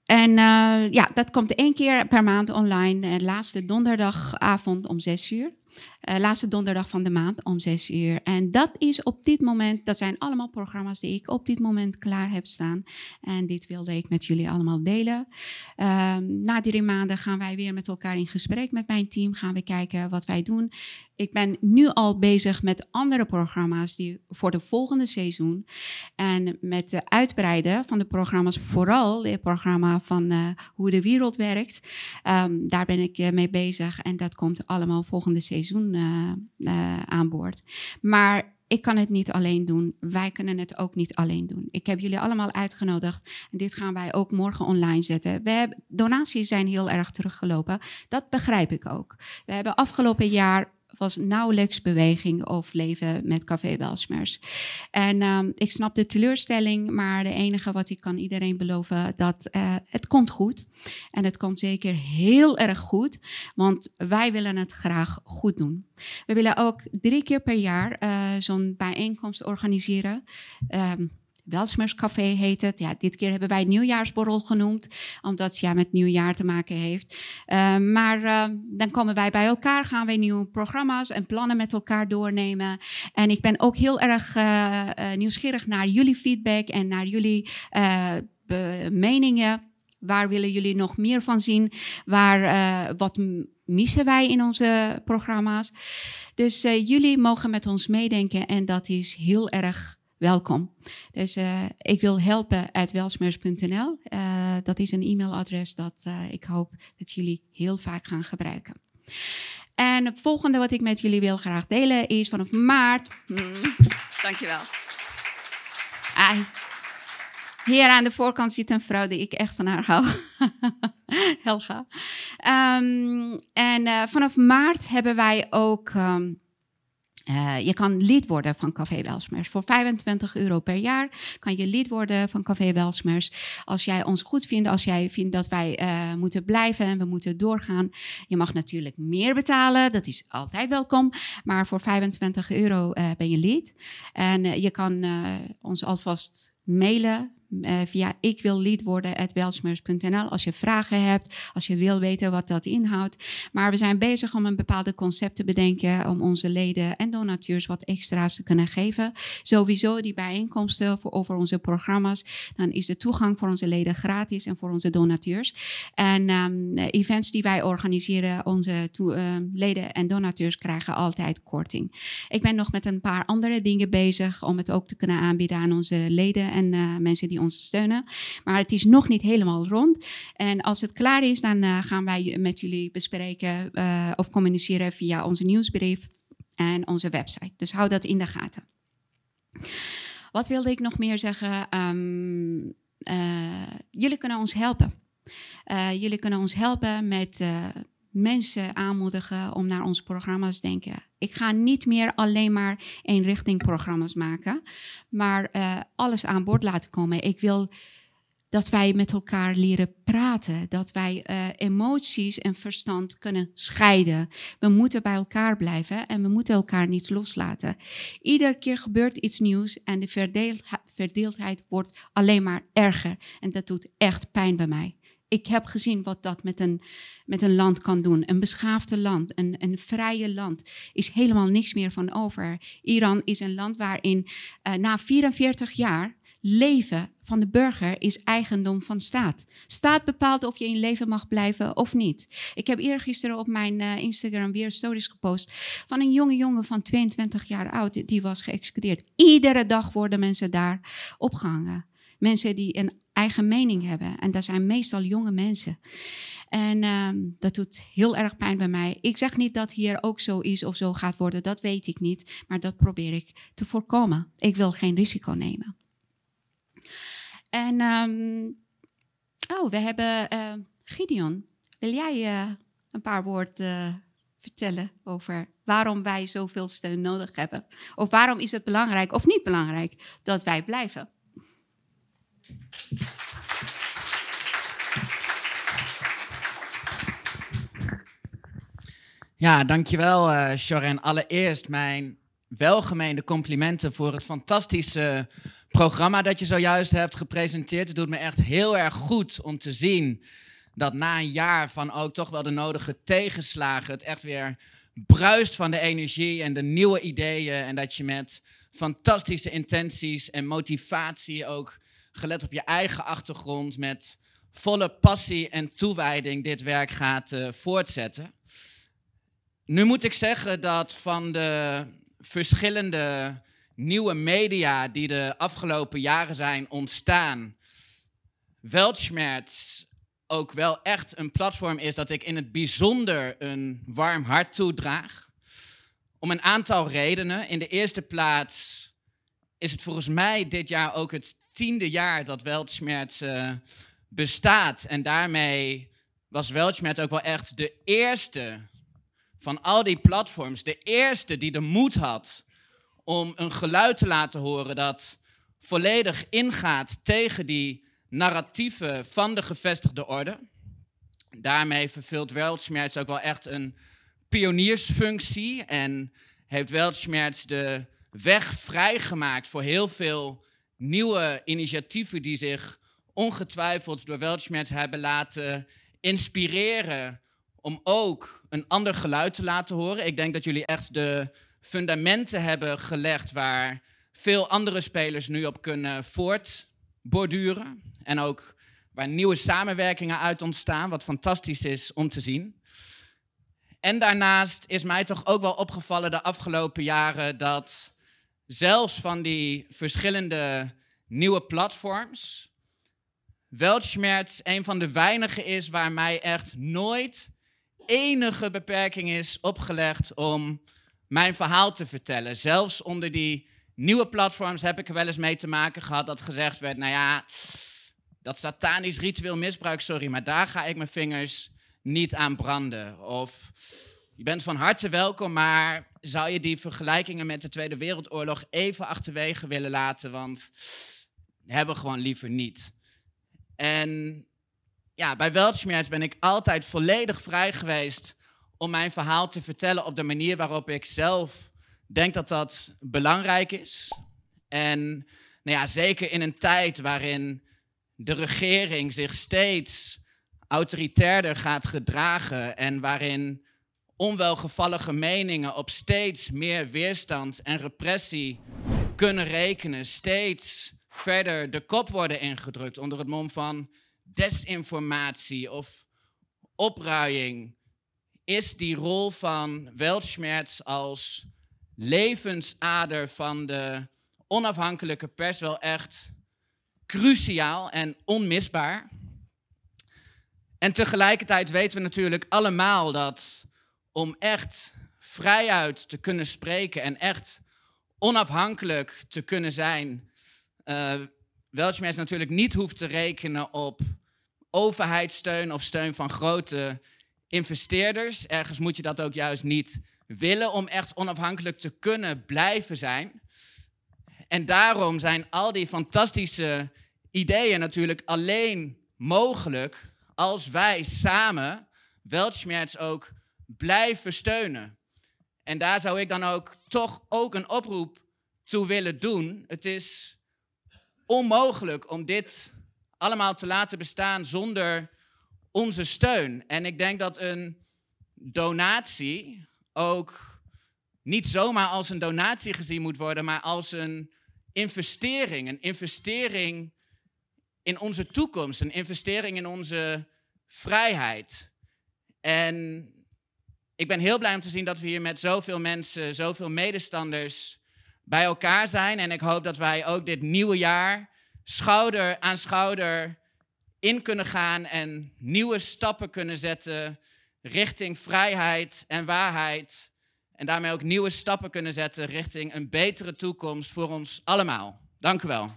Speaker 2: En uh, ja, dat komt één keer per maand online. Laatste donderdagavond om zes uur. Uh, laatste donderdag van de maand om zes uur. En dat is op dit moment, dat zijn allemaal programma's die ik op dit moment klaar heb staan. En dit wilde ik met jullie allemaal delen. Uh, na drie maanden gaan wij weer met elkaar in gesprek met mijn team. Gaan we kijken wat wij doen. Ik ben nu al bezig met andere programma's die voor de volgende seizoen. En met het uitbreiden van de programma's, vooral het programma van uh, hoe de wereld werkt. Um, daar ben ik uh, mee bezig en dat komt allemaal volgende seizoen uh, aan boord. Maar ik kan het niet alleen doen. Wij kunnen het ook niet alleen doen. Ik heb jullie allemaal uitgenodigd. En dit gaan wij ook morgen online zetten. We hebben, donaties zijn heel erg teruggelopen. Dat begrijp ik ook. We hebben afgelopen jaar was nauwelijks beweging of leven met Café Welsmers. En um, ik snap de teleurstelling, maar de enige wat ik kan iedereen beloven, dat uh, het komt goed. En het komt zeker heel erg goed, want wij willen het graag goed doen. We willen ook drie keer per jaar uh, zo'n bijeenkomst organiseren. Um, Welsmerscafé heet het. Ja, dit keer hebben wij nieuwjaarsborrel genoemd, omdat het ja, met nieuwjaar te maken heeft. Uh, maar uh, dan komen wij bij elkaar, gaan wij nieuwe programma's en plannen met elkaar doornemen. En ik ben ook heel erg uh, nieuwsgierig naar jullie feedback en naar jullie meningen. Waar willen jullie nog meer van zien? Waar, wat missen wij in onze programma's? Dus jullie mogen met ons meedenken en dat is heel erg welkom. Dus uh, ik wil helpen at welsmers.nl. Uh, dat is een e-mailadres dat uh, ik hoop dat jullie heel vaak gaan gebruiken. En het volgende wat ik met jullie wil graag delen is vanaf maart. Hmm, dankjewel. Ai. Hier aan de voorkant zit een vrouw die ik echt van haar hou. (laughs) Helga. Um, en vanaf maart hebben wij ook. Um, uh, je kan lid worden van Café Welsmers. Voor 25 euro per jaar kan je lid worden van Café Welsmers. Als jij ons goed vindt, als jij vindt dat wij uh, moeten blijven en we moeten doorgaan. Je mag natuurlijk meer betalen, dat is altijd welkom. Maar voor 25 euro uh, ben je lid. En je kan ons alvast mailen uh, via ik wil lid worden als je vragen hebt, als je wil weten wat dat inhoudt. Maar we zijn bezig om een bepaalde concept te bedenken om onze leden en donateurs wat extra's te kunnen geven. Sowieso die bijeenkomsten voor, over onze programma's, dan is de toegang voor onze leden gratis en voor onze donateurs. En um, events die wij organiseren, onze uh, leden en donateurs krijgen altijd korting. Ik ben nog met een paar andere dingen bezig om het ook te kunnen aanbieden aan onze leden en uh, mensen die ons steunen. Maar het is nog niet helemaal rond. En als het klaar is, dan uh, gaan wij met jullie bespreken uh, of communiceren via onze nieuwsbrief en onze website. Dus hou dat in de gaten. Wat wilde ik nog meer zeggen? Um, uh, jullie kunnen ons helpen. jullie kunnen ons helpen met mensen aanmoedigen om naar onze programma's te denken. Ik ga niet meer alleen maar eenrichting programma's maken, maar uh, alles aan boord laten komen. Ik wil dat wij met elkaar leren praten, dat wij uh, emoties en verstand kunnen scheiden. We moeten bij elkaar blijven en we moeten elkaar niet loslaten. Iedere keer gebeurt iets nieuws en de verdeeldheid wordt alleen maar erger. En dat doet echt pijn bij mij. Ik heb gezien wat dat met een, met een land kan doen. Een beschaafde land, een, een vrije land, is helemaal niks meer van over. Iran is een land waarin uh, na 44 jaar leven van de burger is eigendom van staat. Staat bepaalt of je in leven mag blijven of niet. Ik heb eergisteren op mijn uh, Instagram weer stories gepost van een jonge jongen van 22 jaar oud, die was geëxecuteerd. Iedere dag worden mensen daar opgehangen. Mensen die een eigen mening hebben. En dat zijn meestal jonge mensen. En um, dat doet heel erg pijn bij mij. Ik zeg niet dat hier ook zo is of zo gaat worden, dat weet ik niet. Maar dat probeer ik te voorkomen. Ik wil geen risico nemen. En, um, oh, we hebben uh, Gideon. Wil jij uh, een paar woorden uh, vertellen over waarom wij zoveel steun nodig hebben? Of waarom is het belangrijk of niet belangrijk dat wij blijven?
Speaker 5: Ja, dankjewel, uh. Allereerst mijn welgemeende complimenten voor het fantastische programma dat je zojuist hebt gepresenteerd. Het doet me echt heel erg goed om te zien dat na een jaar van ook toch wel de nodige tegenslagen het echt weer bruist van de energie en de nieuwe ideeën en dat je met fantastische intenties en motivatie ook gelet op je eigen achtergrond met volle passie en toewijding dit werk gaat uh, voortzetten. Nu moet ik zeggen dat van de verschillende nieuwe media die de afgelopen jaren zijn ontstaan, Weltschmerz ook wel echt een platform is dat ik in het bijzonder een warm hart toedraag. Om een aantal redenen. In de eerste plaats is het volgens mij dit jaar ook het tiende jaar dat Weltschmerz uh, bestaat. En daarmee was Weltschmerz ook wel echt de eerste van al die platforms, de eerste die de moed had om een geluid te laten horen dat volledig ingaat tegen die narratieven van de gevestigde orde. Daarmee vervult Weltschmerz ook wel echt een pioniersfunctie en heeft Weltschmerz de weg vrijgemaakt voor heel veel nieuwe initiatieven die zich ongetwijfeld door Weltschmerz hebben laten inspireren om ook een ander geluid te laten horen. Ik denk dat jullie echt de fundamenten hebben gelegd waar veel andere spelers nu op kunnen voortborduren. En ook waar nieuwe samenwerkingen uit ontstaan, wat fantastisch is om te zien. En daarnaast is mij toch ook wel opgevallen de afgelopen jaren dat zelfs van die verschillende nieuwe platforms, Weltschmerz een van de weinigen is waar mij echt nooit enige beperking is opgelegd om mijn verhaal te vertellen. Zelfs onder die nieuwe platforms heb ik er wel eens mee te maken gehad dat gezegd werd, nou ja, dat satanisch ritueel misbruik, sorry, maar daar ga ik mijn vingers niet aan branden. Of je bent van harte welkom, maar zou je die vergelijkingen met de Tweede Wereldoorlog even achterwege willen laten? Want hebben we gewoon liever niet. En ja, bij Weltschmerz ben ik altijd volledig vrij geweest om mijn verhaal te vertellen op de manier waarop ik zelf denk dat dat belangrijk is. En nou ja, zeker in een tijd waarin de regering zich steeds autoritairder gaat gedragen en waarin onwelgevallige meningen op steeds meer weerstand en repressie kunnen rekenen, steeds verder de kop worden ingedrukt onder het mom van desinformatie of opruiing, is die rol van Weltschmerz als levensader van de onafhankelijke pers wel echt cruciaal en onmisbaar. En tegelijkertijd weten we natuurlijk allemaal dat om echt vrijuit te kunnen spreken en echt onafhankelijk te kunnen zijn, uh, natuurlijk niet hoeft te rekenen op overheidssteun of steun van grote investeerders. Ergens moet je dat ook juist niet willen om echt onafhankelijk te kunnen blijven zijn. En daarom zijn al die fantastische ideeën natuurlijk alleen mogelijk als wij samen Weltschmerz ook blijven steunen. En daar zou ik dan ook toch ook een oproep toe willen doen. Het is onmogelijk om dit allemaal te laten bestaan zonder onze steun. En ik denk dat een donatie ook niet zomaar als een donatie gezien moet worden, maar als een investering. Een investering in onze toekomst, een investering in onze vrijheid. En ik ben heel blij om te zien dat we hier met zoveel mensen, zoveel medestanders bij elkaar zijn. En ik hoop dat wij ook dit nieuwe jaar schouder aan schouder in kunnen gaan en nieuwe stappen kunnen zetten richting vrijheid en waarheid. En daarmee ook nieuwe stappen kunnen zetten richting een betere toekomst voor ons allemaal. Dank u wel.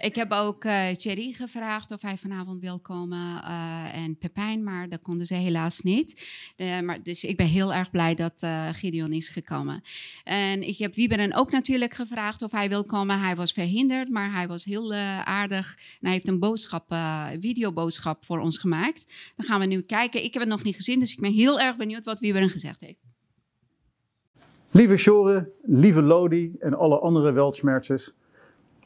Speaker 2: Ik heb ook uh, Thierry gevraagd of hij vanavond wil komen uh, en Pepijn, maar dat konden ze helaas niet. De, maar, dus ik ben heel erg blij dat uh, Gideon is gekomen. En ik heb Wieberen ook natuurlijk gevraagd of hij wil komen. Hij was verhinderd, maar hij was heel aardig. En hij heeft een boodschap, videoboodschap voor ons gemaakt. Dan gaan we nu kijken. Ik heb het nog niet gezien, dus ik ben heel erg benieuwd wat Wieberen gezegd heeft.
Speaker 6: Lieve Shore, lieve Lodi en alle andere Weltschmerzers.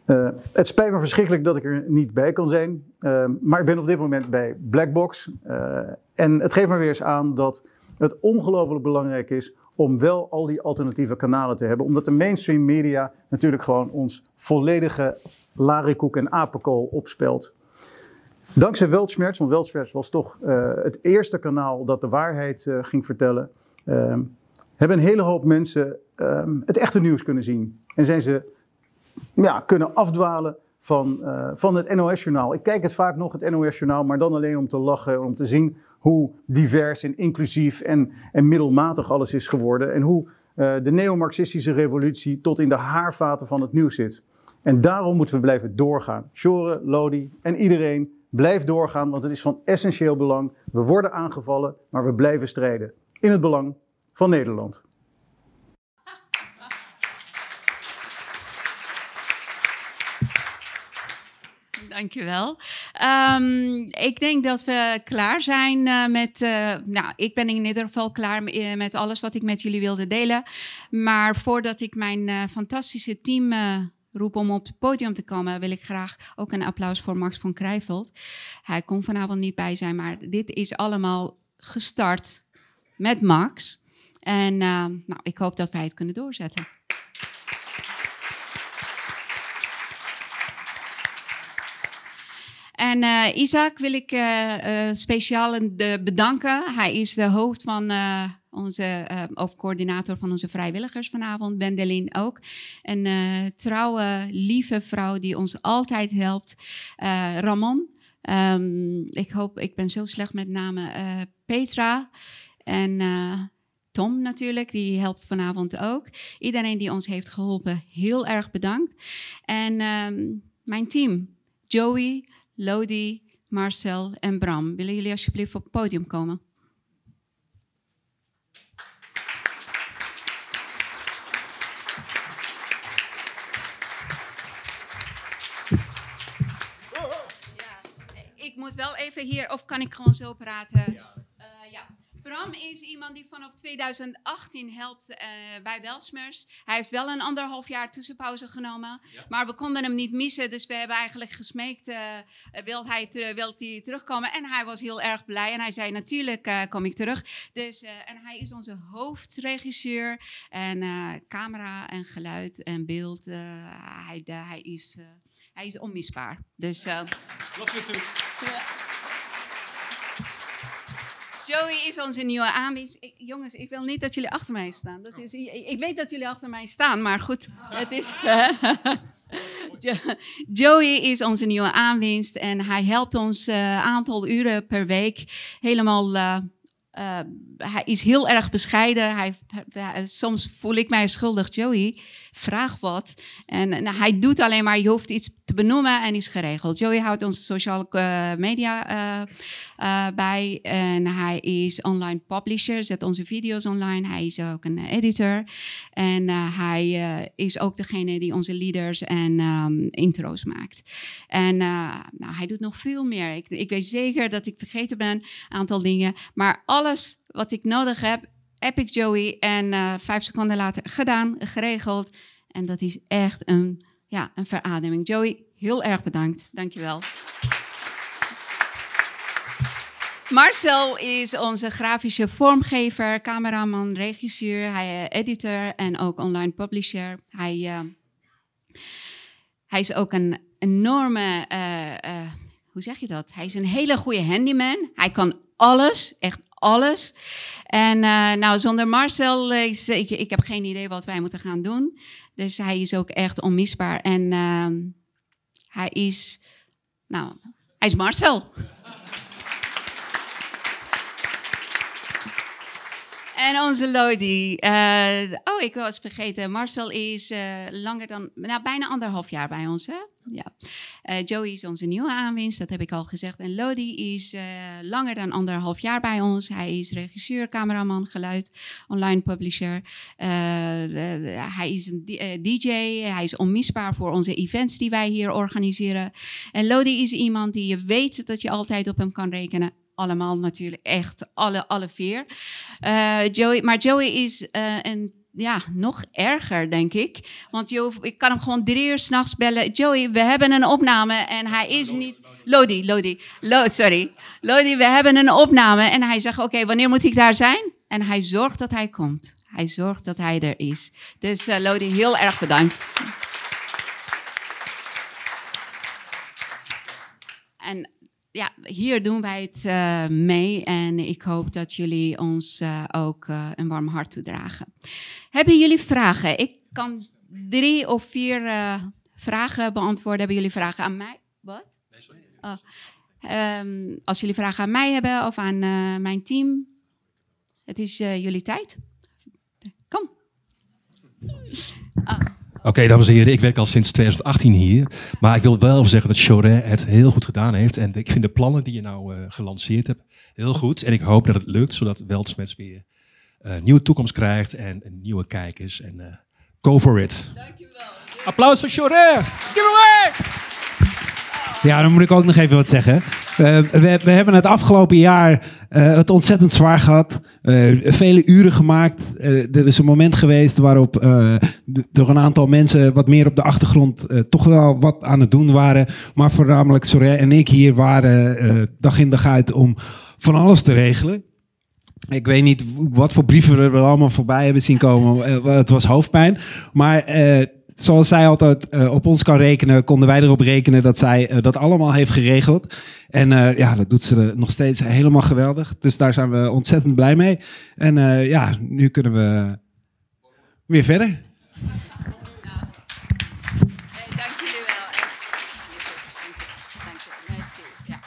Speaker 6: Uh, het spijt me verschrikkelijk dat ik er niet bij kan zijn. Uh, maar ik ben op dit moment bij Blackbox. Uh, en het geeft me weer eens aan dat het ongelooflijk belangrijk is om wel al die alternatieve kanalen te hebben. Omdat de mainstream media natuurlijk gewoon ons volledige larikoek en apenkool opspelt. Dankzij Weltschmerz, want Weltschmerz was toch het eerste kanaal dat de waarheid ging vertellen. Ehm, hebben een hele hoop mensen ehm, het echte nieuws kunnen zien. En zijn ze kunnen afdwalen van, uh, van het NOS-journaal. Ik kijk het vaak nog, het NOS-journaal, maar dan alleen om te lachen, om te zien hoe divers en inclusief en, en middelmatig alles is geworden. En hoe uh, de neomarxistische revolutie tot in de haarvaten van het nieuws zit. En daarom moeten we blijven doorgaan. Shore, Lodi en iedereen, blijf doorgaan, want het is van essentieel belang. We worden aangevallen, maar we blijven strijden. In het belang van Nederland.
Speaker 2: Dankjewel. Um, ik denk dat we klaar zijn uh, met. Uh, nou, ik ben in ieder geval klaar met alles wat ik met jullie wilde delen. Maar voordat ik mijn fantastische team roep om op het podium te komen, wil ik graag ook een applaus voor Max van Krijveld. Hij kon vanavond niet bij zijn, maar dit is allemaal gestart met Max. En nou, ik hoop dat wij het kunnen doorzetten. En uh, Isaac wil ik uh, uh, speciaal bedanken. Hij is de hoofd van onze, of coördinator van onze vrijwilligers vanavond. Bendelin ook. Een trouwe, lieve vrouw die ons altijd helpt. Ramon. Um, ik hoop, ik ben zo slecht met namen. Petra. En Tom natuurlijk, die helpt vanavond ook. Iedereen die ons heeft geholpen, heel erg bedankt. En um, mijn team, Joey, Lodi, Marcel en Bram. Willen jullie alsjeblieft op het podium komen? Ja, ik moet wel even hier, of kan ik gewoon zo praten? Ja. Bram is iemand die vanaf 2018 helpt uh, bij Welsmers. Hij heeft wel een anderhalf jaar tussenpauze genomen. Ja. Maar we konden hem niet missen. Dus we hebben eigenlijk gesmeekt, uh, wil, hij wil hij terugkomen? En hij was heel erg blij. En hij zei, natuurlijk uh, kom ik terug. Dus, en hij is onze hoofdregisseur. En camera en geluid en beeld. hij, hij, is, hij is onmisbaar. Dus... Je toe. Joey is onze nieuwe aanwinst. jongens, ik wil niet dat jullie achter mij staan. Dat is, ik weet dat jullie achter mij staan, maar goed. Het is, (laughs) Joey is onze nieuwe aanwinst en hij helpt ons een uh, aantal uren per week helemaal uh, eh, hij is heel erg bescheiden. Hij- soms voel ik mij schuldig. Joey, vraag wat. En nou, hij doet alleen maar, je hoeft iets te benoemen en is geregeld. Joey houdt onze sociale eh, media eh, eh, bij. En hij is online publisher, zet onze video's online. Hij is ook een editor. En hij is ook degene die onze leaders en ehm, intro's maakt. En nou, hij doet nog veel meer. Ik, ik weet zeker dat ik vergeten ben, een aantal dingen. Maar alles wat ik nodig heb, ik Joey. En eh, vijf seconden later gedaan, geregeld. En dat is echt een, ja, een verademing. Joey, heel erg bedankt. Dankjewel. Marcel is onze grafische vormgever, cameraman, regisseur, hij, eh, editor en ook online publisher. Hij, eh, hij is ook een enorme, hoe zeg je dat? Hij is een hele goede handyman. Hij kan alles, echt alles. En eh, nou, zonder Marcel, eh, is, ik, ik heb geen idee wat wij moeten gaan doen. Dus hij is ook echt onmisbaar. En ehm, hij is, nou, hij is Marcel. En onze Lodi. eh, oh, ik was vergeten. Marcel is eh, langer dan, nou, bijna anderhalf jaar bij ons. Hè? Ja. Eh, Joey is onze nieuwe aanwinst, dat heb ik al gezegd. En Lodi is langer dan anderhalf jaar bij ons. Hij is regisseur, cameraman, geluid, online publisher. Hij is een DJ. Hij is onmisbaar voor onze events die wij hier organiseren. En Lodi is iemand die je weet dat je altijd op hem kan rekenen. Allemaal natuurlijk, echt alle, alle vier. Eh, Joey, maar Joey is een, ja, nog erger, denk ik. Want Jo- ik kan hem gewoon drie uur s'nachts bellen. Joey, we hebben een opname en hij is niet... Lodi, Lodi, Lo, sorry. Lodi, we hebben een opname. En hij zegt, oké, wanneer moet ik daar zijn? En hij zorgt dat hij komt. Hij zorgt dat hij er is. Dus eh, Lodi, heel erg bedankt. En ja, hier doen wij het eh, mee en ik hoop dat jullie ons eh, ook eh, een warm hart toedragen. Hebben jullie vragen? Ik kan drie of vier vragen beantwoorden. Hebben jullie vragen aan mij? Wat? Oh. Ehm, als jullie vragen aan mij hebben of aan mijn team, het is jullie tijd. Kom.
Speaker 1: Oké, dames en heren, ik werk al sinds 2018 hier. Maar ik wil wel even zeggen dat Choret het heel goed gedaan heeft. En ik vind de plannen die je nou eh, gelanceerd hebt heel goed. En ik hoop dat het lukt, zodat Weltsmets weer een nieuwe toekomst krijgt en, en nieuwe kijkers. En eh, go for it.
Speaker 7: Applaus voor Choret. Give away! Ja, dan moet ik ook nog even wat zeggen. Eh, we, we hebben het afgelopen jaar eh, het ontzettend zwaar gehad. Eh, vele uren gemaakt. Er is een moment geweest waarop door een aantal mensen wat meer op de achtergrond toch wel wat aan het doen waren. Maar voornamelijk Soraya en ik hier waren dag in dag uit om van alles te regelen. Ik weet niet wat voor brieven we er allemaal voorbij hebben zien komen. Het was hoofdpijn. Maar zoals zij altijd eh, op ons kan rekenen, konden wij erop rekenen dat zij eh, dat allemaal heeft geregeld. En eh, ja, dat doet ze nog steeds helemaal geweldig. Dus daar zijn we ontzettend blij mee. En ja, nu kunnen we weer verder.
Speaker 2: Eh, dank jullie wel. echt. Dank je. Merci. Ja.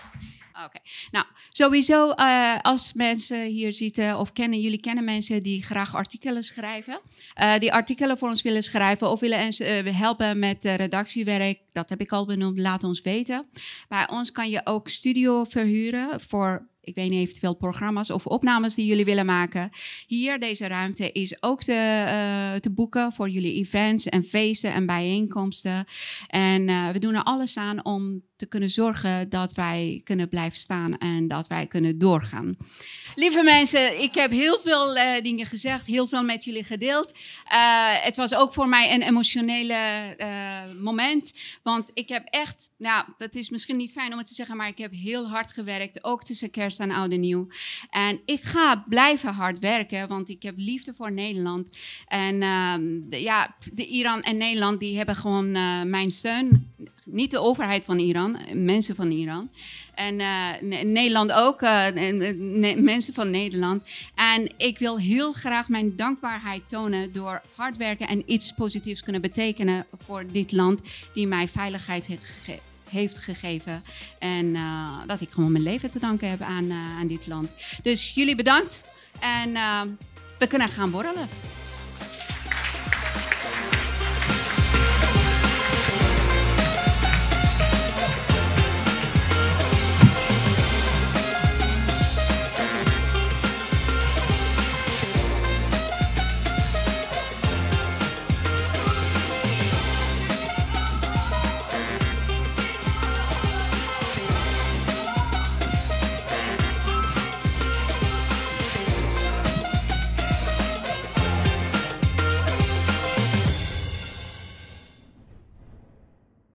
Speaker 2: Oké. Nou, sowieso eh, als mensen hier zitten of kennen, jullie kennen mensen die graag artikelen schrijven. eh, die artikelen voor ons willen schrijven of willen ens- eh, helpen met redactiewerk. Dat heb ik al benoemd, laat ons weten. Bij ons kan je ook studio verhuren voor... Ik weet niet eventueel programma's of opnames die jullie willen maken. Hier, deze ruimte is ook te, boeken voor jullie events en feesten en bijeenkomsten. En we doen er alles aan om te kunnen zorgen dat wij kunnen blijven staan en dat wij kunnen doorgaan. Lieve mensen, ik heb heel veel eh, dingen gezegd, heel veel met jullie gedeeld. Eh, het was ook voor mij een emotionele eh, moment, want ik heb echt, nou, dat is misschien niet fijn om het te zeggen, maar ik heb heel hard gewerkt, ook tussen kerst en oud en nieuw. En ik ga blijven hard werken, want ik heb liefde voor Nederland. En ehm, ja, de Iran en Nederland, die hebben gewoon mijn steun. Niet de overheid van Iran, mensen van Iran. En eh, Ne- Nederland ook, eh, eh, mensen van Nederland. En ik wil heel graag mijn dankbaarheid tonen door hard werken en iets positiefs kunnen betekenen voor dit land die mij veiligheid heeft, gege- heeft gegeven. En eh, dat ik gewoon mijn leven te danken heb aan, eh, aan dit land. Dus jullie bedankt. En eh, we kunnen gaan borrelen.